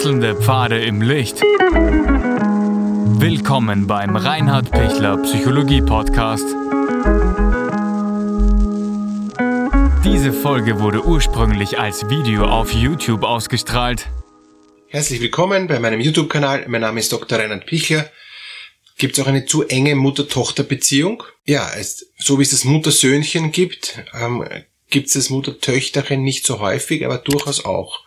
Wechselnde Pfade im Licht. Willkommen beim Reinhard Pichler Psychologie Podcast. Diese Folge wurde ursprünglich als Video auf YouTube ausgestrahlt. Herzlich willkommen bei meinem YouTube-Kanal. Mein Name ist Dr. Reinhard Pichler. Gibt es auch eine zu enge Mutter-Tochter-Beziehung? Ja, es, so wie es das Mutter-Söhnchen gibt, ähm, gibt es das Mutter-Töchterchen nicht so häufig, aber durchaus auch.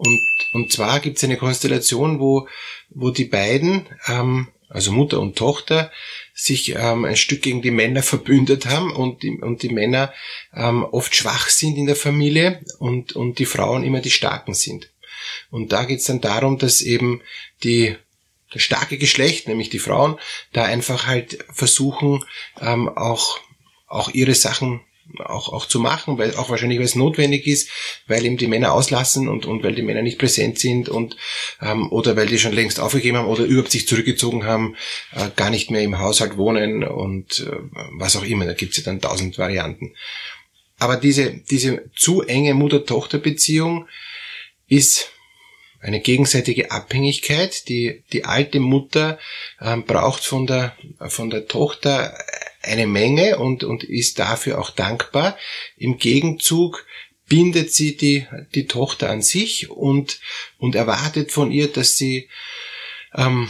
Und, und zwar gibt es eine Konstellation, wo, wo die beiden, ähm, also Mutter und Tochter, sich ähm, ein Stück gegen die Männer verbündet haben und die, und die Männer ähm, oft schwach sind in der Familie und, und die Frauen immer die Starken sind. Und da geht es dann darum, dass eben die das starke Geschlecht, nämlich die Frauen, da einfach halt versuchen, ähm, auch, auch ihre Sachen auch, auch zu machen, weil auch wahrscheinlich, weil es notwendig ist, weil eben die Männer auslassen und, und weil die Männer nicht präsent sind und ähm, oder weil die schon längst aufgegeben haben oder überhaupt sich zurückgezogen haben, äh, gar nicht mehr im Haushalt wohnen und äh, was auch immer. Da gibt's ja dann tausend Varianten. Aber diese, diese zu enge Mutter-Tochter-Beziehung ist eine gegenseitige Abhängigkeit. Die, die alte Mutter ähm, braucht von der, von der Tochter eine Menge und, und ist dafür auch dankbar. Im Gegenzug bindet sie die, die Tochter an sich und, und erwartet von ihr, dass sie ähm,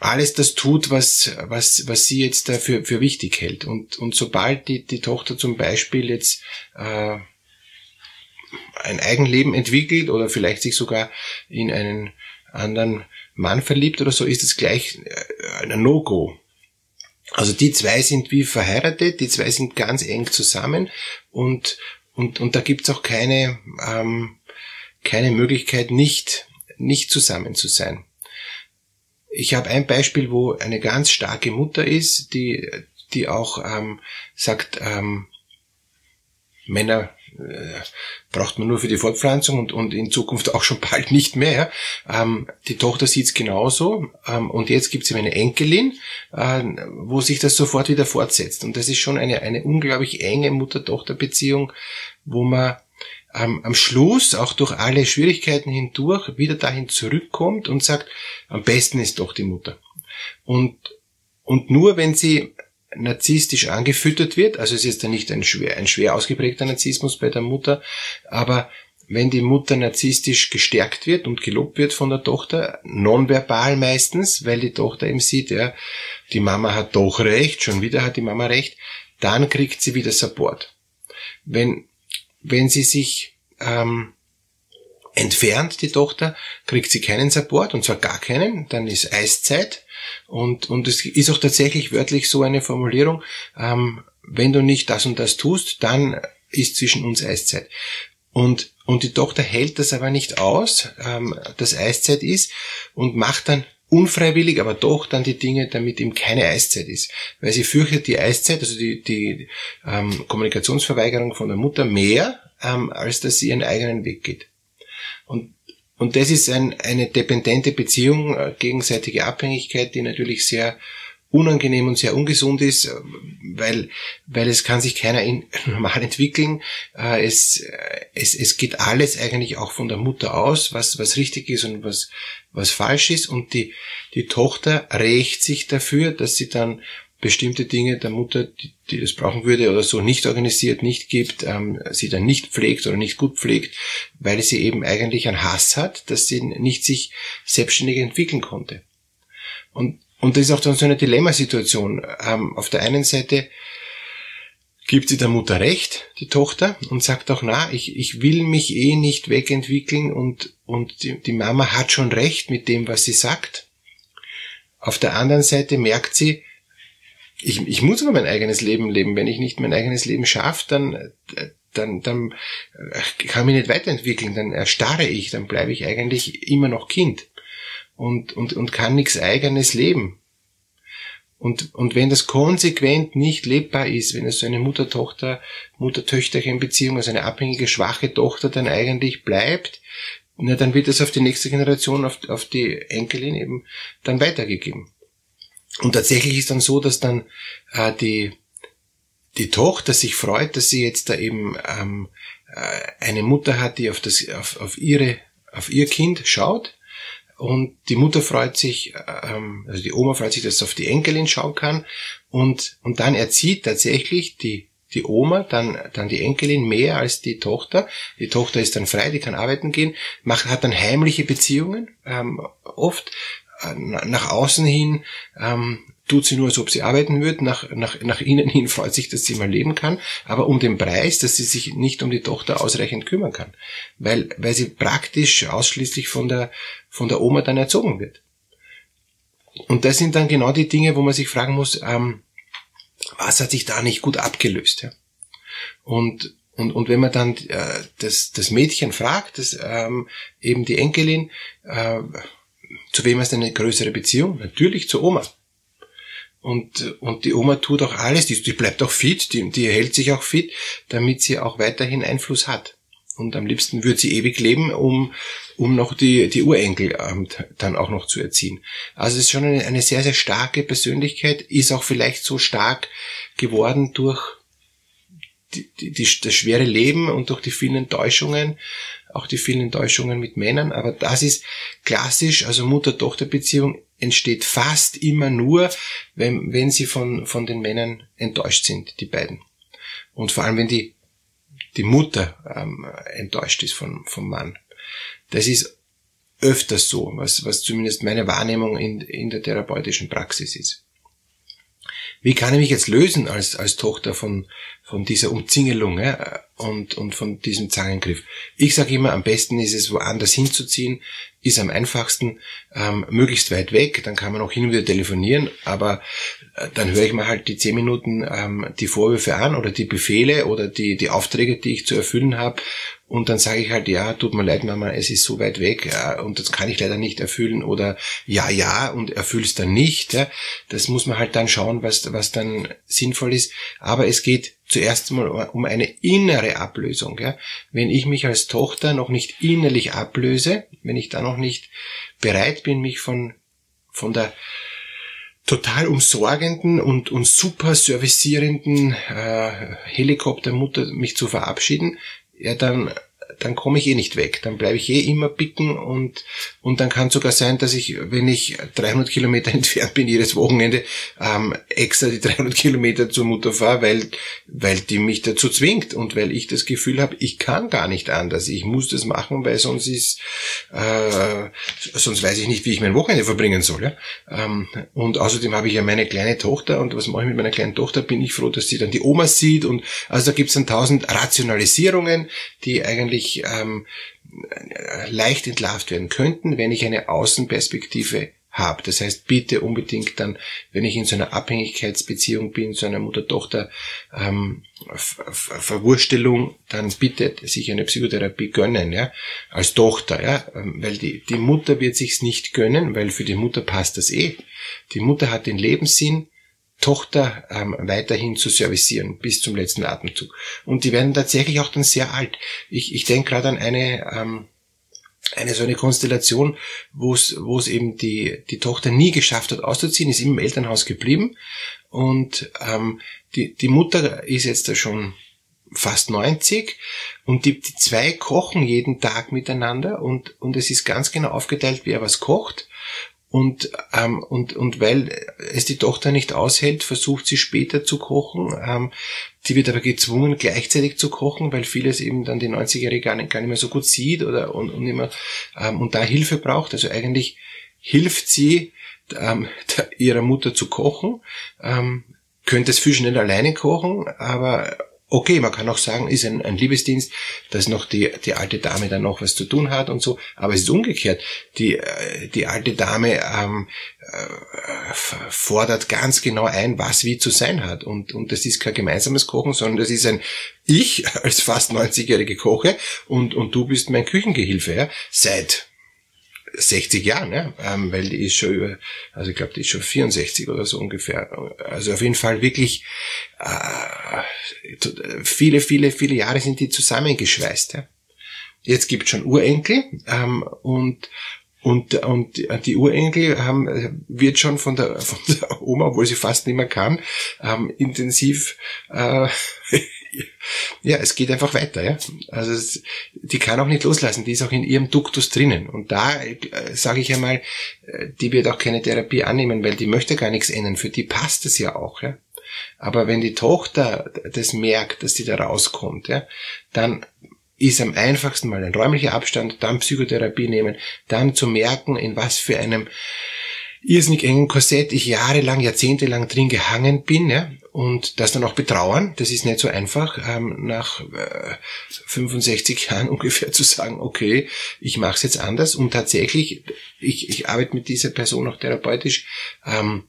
alles das tut, was, was, was sie jetzt dafür für wichtig hält. Und, und sobald die, die Tochter zum Beispiel jetzt äh, ein Eigenleben entwickelt oder vielleicht sich sogar in einen anderen Mann verliebt oder so, ist es gleich äh, ein No-Go. Also die zwei sind wie verheiratet, die zwei sind ganz eng zusammen und, und, und da gibt's auch keine, ähm, keine Möglichkeit, nicht, nicht zusammen zu sein. Ich habe ein Beispiel, wo eine ganz starke Mutter ist, die, die auch ähm, sagt, ähm, Männer äh, braucht man nur für die Fortpflanzung und, und in Zukunft auch schon bald nicht mehr. Ähm, die Tochter sieht's genauso ähm, und jetzt gibt's ihm eine Enkelin, äh, wo sich das sofort wieder fortsetzt. Und das ist schon eine, eine unglaublich enge Mutter-Tochter-Beziehung, wo man ähm, am Schluss, auch durch alle Schwierigkeiten hindurch, wieder dahin zurückkommt und sagt, am besten ist doch die Mutter. Und, und nur wenn sie narzisstisch angefüttert wird, also es ist jetzt nicht ein schwer, ein schwer ausgeprägter Narzissmus bei der Mutter, aber wenn die Mutter narzisstisch gestärkt wird und gelobt wird von der Tochter, nonverbal meistens, weil die Tochter eben sieht, ja, die Mama hat doch recht, schon wieder hat die Mama recht, dann kriegt sie wieder Support. Wenn, wenn sie sich ähm, entfernt, die Tochter, kriegt sie keinen Support, und zwar gar keinen, dann ist Eiszeit, und, und es ist auch tatsächlich wörtlich so eine Formulierung, ähm, wenn du nicht das und das tust, dann ist zwischen uns Eiszeit. Und, und die Tochter hält das aber nicht aus, ähm, dass Eiszeit ist und macht dann unfreiwillig, aber doch dann die Dinge, damit eben keine Eiszeit ist. Weil sie fürchtet die Eiszeit, also die, die ähm, Kommunikationsverweigerung von der Mutter mehr, ähm, als dass sie ihren eigenen Weg geht. Und das ist ein, eine dependente Beziehung, äh, gegenseitige Abhängigkeit, die natürlich sehr unangenehm und sehr ungesund ist, äh, weil, weil es kann sich keiner in, normal entwickeln. Äh, es, es, es geht alles eigentlich auch von der Mutter aus, was, was richtig ist und was, was falsch ist. Und die, die Tochter rächt sich dafür, dass sie dann bestimmte Dinge der Mutter, die, die das brauchen würde oder so nicht organisiert, nicht gibt, ähm, sie dann nicht pflegt oder nicht gut pflegt, weil sie eben eigentlich einen Hass hat, dass sie nicht sich selbstständig entwickeln konnte. Und, und das ist auch dann so eine Dilemmasituation. Ähm, auf der einen Seite gibt sie der Mutter recht, die Tochter, und sagt auch, na, ich, ich will mich eh nicht wegentwickeln und, und die, die Mama hat schon recht mit dem, was sie sagt. Auf der anderen Seite merkt sie, ich, ich muss aber mein eigenes Leben leben. Wenn ich nicht mein eigenes Leben schaffe, dann, dann, dann kann ich mich nicht weiterentwickeln, dann erstarre ich, dann bleibe ich eigentlich immer noch Kind und, und, und kann nichts eigenes leben. Und, und wenn das konsequent nicht lebbar ist, wenn es so eine Mutter-Tochter, Mutter-Töchterchen-Beziehung, also eine abhängige, schwache Tochter dann eigentlich bleibt, na, dann wird es auf die nächste Generation, auf, auf die Enkelin eben dann weitergegeben. Und tatsächlich ist dann so, dass dann äh, die, die Tochter sich freut, dass sie jetzt da eben ähm, äh, eine Mutter hat, die auf, das, auf, auf, ihre, auf ihr Kind schaut. Und die Mutter freut sich, ähm, also die Oma freut sich, dass sie auf die Enkelin schauen kann. Und, und dann erzieht tatsächlich die, die Oma dann, dann die Enkelin mehr als die Tochter. Die Tochter ist dann frei, die kann arbeiten gehen, macht, hat dann heimliche Beziehungen, ähm, oft nach außen hin ähm, tut sie nur, als ob sie arbeiten würde, nach, nach, nach innen hin freut sich, dass sie mal leben kann, aber um den Preis, dass sie sich nicht um die Tochter ausreichend kümmern kann, weil, weil sie praktisch ausschließlich von der, von der Oma dann erzogen wird. Und das sind dann genau die Dinge, wo man sich fragen muss, ähm, was hat sich da nicht gut abgelöst? Ja? Und, und, und wenn man dann äh, das, das Mädchen fragt, das, ähm, eben die Enkelin, äh, zu wem hast du eine größere Beziehung? Natürlich zur Oma. Und, und die Oma tut auch alles, die, die bleibt auch fit, die, die hält sich auch fit, damit sie auch weiterhin Einfluss hat. Und am liebsten würde sie ewig leben, um, um noch die, die Urenkel ähm, dann auch noch zu erziehen. Also es ist schon eine, eine sehr, sehr starke Persönlichkeit, ist auch vielleicht so stark geworden durch die, die, die, das schwere Leben und durch die vielen Enttäuschungen, auch die vielen Enttäuschungen mit Männern. Aber das ist klassisch, also Mutter-Tochter-Beziehung entsteht fast immer nur, wenn, wenn sie von, von den Männern enttäuscht sind, die beiden. Und vor allem, wenn die, die Mutter ähm, enttäuscht ist von, vom Mann. Das ist öfters so, was, was zumindest meine Wahrnehmung in, in der therapeutischen Praxis ist. Wie kann ich mich jetzt lösen als, als Tochter von, von dieser Umzingelung ja, und, und von diesem Zangengriff? Ich sage immer, am besten ist es, woanders hinzuziehen, ist am einfachsten, ähm, möglichst weit weg, dann kann man auch hin und wieder telefonieren, aber äh, dann höre ich mir halt die zehn Minuten ähm, die Vorwürfe an oder die Befehle oder die, die Aufträge, die ich zu erfüllen habe und dann sage ich halt, ja, tut mir leid, Mama, es ist so weit weg ja, und das kann ich leider nicht erfüllen oder ja, ja und erfüll's dann nicht. Ja. Das muss man halt dann schauen, was, was dann sinnvoll ist. Aber es geht zuerst mal um eine innere Ablösung. Ja. Wenn ich mich als Tochter noch nicht innerlich ablöse, wenn ich da noch nicht bereit bin, mich von, von der total umsorgenden und, und super servisierenden äh, Helikoptermutter mich zu verabschieden, ja, dann dann komme ich eh nicht weg. Dann bleibe ich eh immer bicken und, und dann kann sogar sein, dass ich, wenn ich 300 Kilometer entfernt bin, jedes Wochenende ähm, extra die 300 Kilometer zur Mutter fahre, weil, weil die mich dazu zwingt und weil ich das Gefühl habe, ich kann gar nicht anders. Ich muss das machen, weil sonst ist, äh, sonst weiß ich nicht, wie ich mein Wochenende verbringen soll. Ja? Ähm, und außerdem habe ich ja meine kleine Tochter und was mache ich mit meiner kleinen Tochter? Bin ich froh, dass sie dann die Oma sieht und also da gibt es dann tausend Rationalisierungen, die eigentlich eigentlich ähm, leicht entlarvt werden könnten, wenn ich eine Außenperspektive habe. Das heißt, bitte unbedingt dann, wenn ich in so einer Abhängigkeitsbeziehung bin, so einer Mutter-Tochter ähm, dann bitte sich eine Psychotherapie gönnen, ja, als Tochter, ja, ähm, weil die, die Mutter wird sich's nicht gönnen, weil für die Mutter passt das eh. Die Mutter hat den Lebenssinn, Tochter ähm, weiterhin zu servicieren bis zum letzten Atemzug. Und die werden tatsächlich auch dann sehr alt. Ich, ich denke gerade an eine ähm, eine so eine Konstellation, wo es eben die die Tochter nie geschafft hat auszuziehen, ist im Elternhaus geblieben und ähm, die die Mutter ist jetzt da schon fast 90 und die, die zwei kochen jeden Tag miteinander und und es ist ganz genau aufgeteilt, wer was kocht und, ähm, und, und weil es die Tochter nicht aushält, versucht sie später zu kochen. Ähm, die wird aber gezwungen, gleichzeitig zu kochen, weil vieles eben dann die 90-Jährige gar nicht, gar nicht mehr so gut sieht oder und, und immer ähm, und da Hilfe braucht. Also eigentlich hilft sie ähm, ihrer Mutter zu kochen, ähm, könnte es viel schnell alleine kochen, aber Okay, man kann auch sagen, ist ein, ein Liebesdienst, dass noch die, die alte Dame dann noch was zu tun hat und so. Aber es ist umgekehrt. Die, äh, die alte Dame ähm, äh, fordert ganz genau ein, was wie zu sein hat. Und, und das ist kein gemeinsames Kochen, sondern das ist ein Ich als fast 90-jährige Koche und, und du bist mein Küchengehilfe. Ja? Seit 60 Jahren, ja, ähm, weil die ist schon über, also ich glaube, die ist schon 64 oder so ungefähr. Also auf jeden Fall wirklich äh, viele, viele, viele Jahre sind die zusammengeschweißt. Ja. Jetzt gibt schon Urenkel ähm, und und, und die Urenkel haben, wird schon von der, von der Oma, obwohl sie fast nicht mehr kann, ähm, intensiv äh, ja, es geht einfach weiter, ja. Also es, die kann auch nicht loslassen, die ist auch in ihrem Duktus drinnen. Und da äh, sage ich einmal, äh, die wird auch keine Therapie annehmen, weil die möchte gar nichts ändern. Für die passt es ja auch, ja. Aber wenn die Tochter das merkt, dass die da rauskommt, ja, dann ist am einfachsten mal ein räumlicher Abstand, dann Psychotherapie nehmen, dann zu merken, in was für einem irrsinnig engen Korsett ich jahrelang, jahrzehntelang drin gehangen bin, ja, und das dann auch betrauern. Das ist nicht so einfach, ähm, nach äh, 65 Jahren ungefähr zu sagen, okay, ich mache es jetzt anders. Und tatsächlich, ich, ich arbeite mit dieser Person auch therapeutisch. Ähm,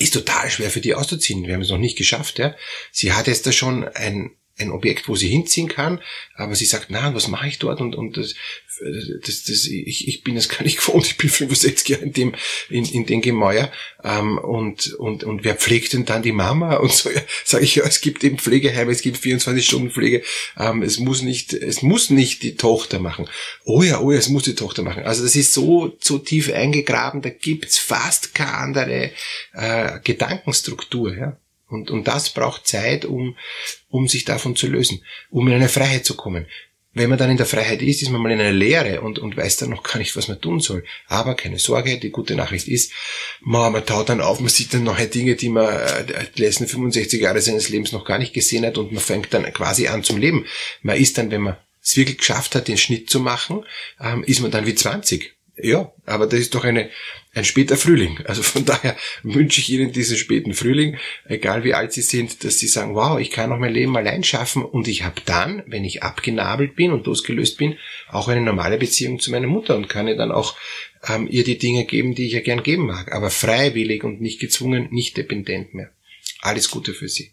ist total schwer für die auszuziehen. Wir haben es noch nicht geschafft. Ja. Sie hat jetzt da schon ein ein Objekt, wo sie hinziehen kann, aber sie sagt, na, was mache ich dort? Und, und das, das, das, ich, ich bin das gar nicht gewohnt, ich bin 65 Jahre in dem, in, in dem Gemäuer. Ähm, und, und, und wer pflegt denn dann die Mama? Und so ja, sage ich, ja, es gibt eben Pflegeheime, es gibt 24 Stunden Pflege. Ähm, es muss nicht, es muss nicht die Tochter machen. Oh ja, oh ja, es muss die Tochter machen. Also das ist so, so tief eingegraben, da gibt's fast keine andere äh, Gedankenstruktur. Ja. Und, und das braucht Zeit, um, um sich davon zu lösen, um in eine Freiheit zu kommen. Wenn man dann in der Freiheit ist, ist man mal in einer Leere und, und weiß dann noch gar nicht, was man tun soll. Aber keine Sorge, die gute Nachricht ist, man, man taut dann auf, man sieht dann neue Dinge, die man äh, die letzten 65 Jahre seines Lebens noch gar nicht gesehen hat und man fängt dann quasi an zum Leben. Man ist dann, wenn man es wirklich geschafft hat, den Schnitt zu machen, ähm, ist man dann wie 20. Ja, aber das ist doch eine, ein später Frühling. Also von daher wünsche ich Ihnen diesen späten Frühling, egal wie alt Sie sind, dass Sie sagen, wow, ich kann auch mein Leben allein schaffen und ich habe dann, wenn ich abgenabelt bin und losgelöst bin, auch eine normale Beziehung zu meiner Mutter und kann ihr dann auch ähm, ihr die Dinge geben, die ich ja gern geben mag, aber freiwillig und nicht gezwungen, nicht dependent mehr. Alles Gute für Sie.